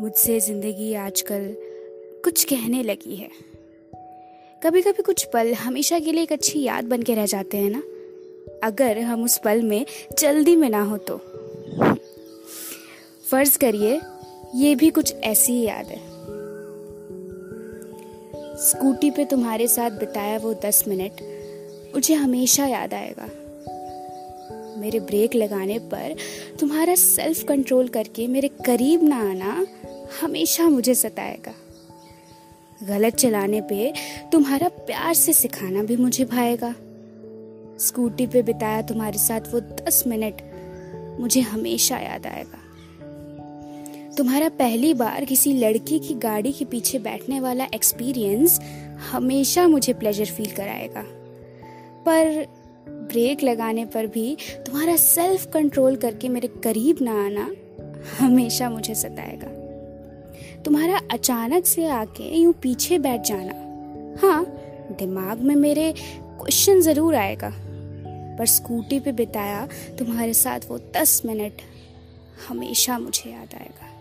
मुझसे ज़िंदगी आजकल कुछ कहने लगी है। कभी कभी कुछ पल हमेशा के लिए एक अच्छी याद बन के रह जाते हैं ना? अगर हम उस पल में जल्दी में ना हो तो। फ़र्ज़ करिए, ये भी कुछ ऐसी ही याद है। स्कूटी पे तुम्हारे साथ बिताया वो दस मिनट मुझे हमेशा याद आएगा। मेरे ब्रेक लगाने पर तुम्हारा सेल्फ कंट्रोल करके मेरे करीब ना आना हमेशा मुझे सताएगा। गलत चलाने पे तुम्हारा प्यार से सिखाना भी मुझे भाएगा। स्कूटी पे बिताया तुम्हारे साथ वो दस मिनट मुझे हमेशा याद आएगा। तुम्हारा पहली बार किसी लड़की की गाड़ी के पीछे बैठने वाला एक्सपीरियंस हमेशा मुझे प्लेजर फील कराएगा। पर ब्रेक लगाने पर भी तुम्हारा सेल्फ कंट्रोल करके मेरे करीब ना आना हमेशा मुझे सताएगा। तुम्हारा अचानक से आके यूँ पीछे बैठ जाना हाँ दिमाग में मेरे क्वेश्चन ज़रूर आएगा। पर स्कूटी पे बिताया तुम्हारे साथ वो दस मिनट हमेशा मुझे याद आएगा।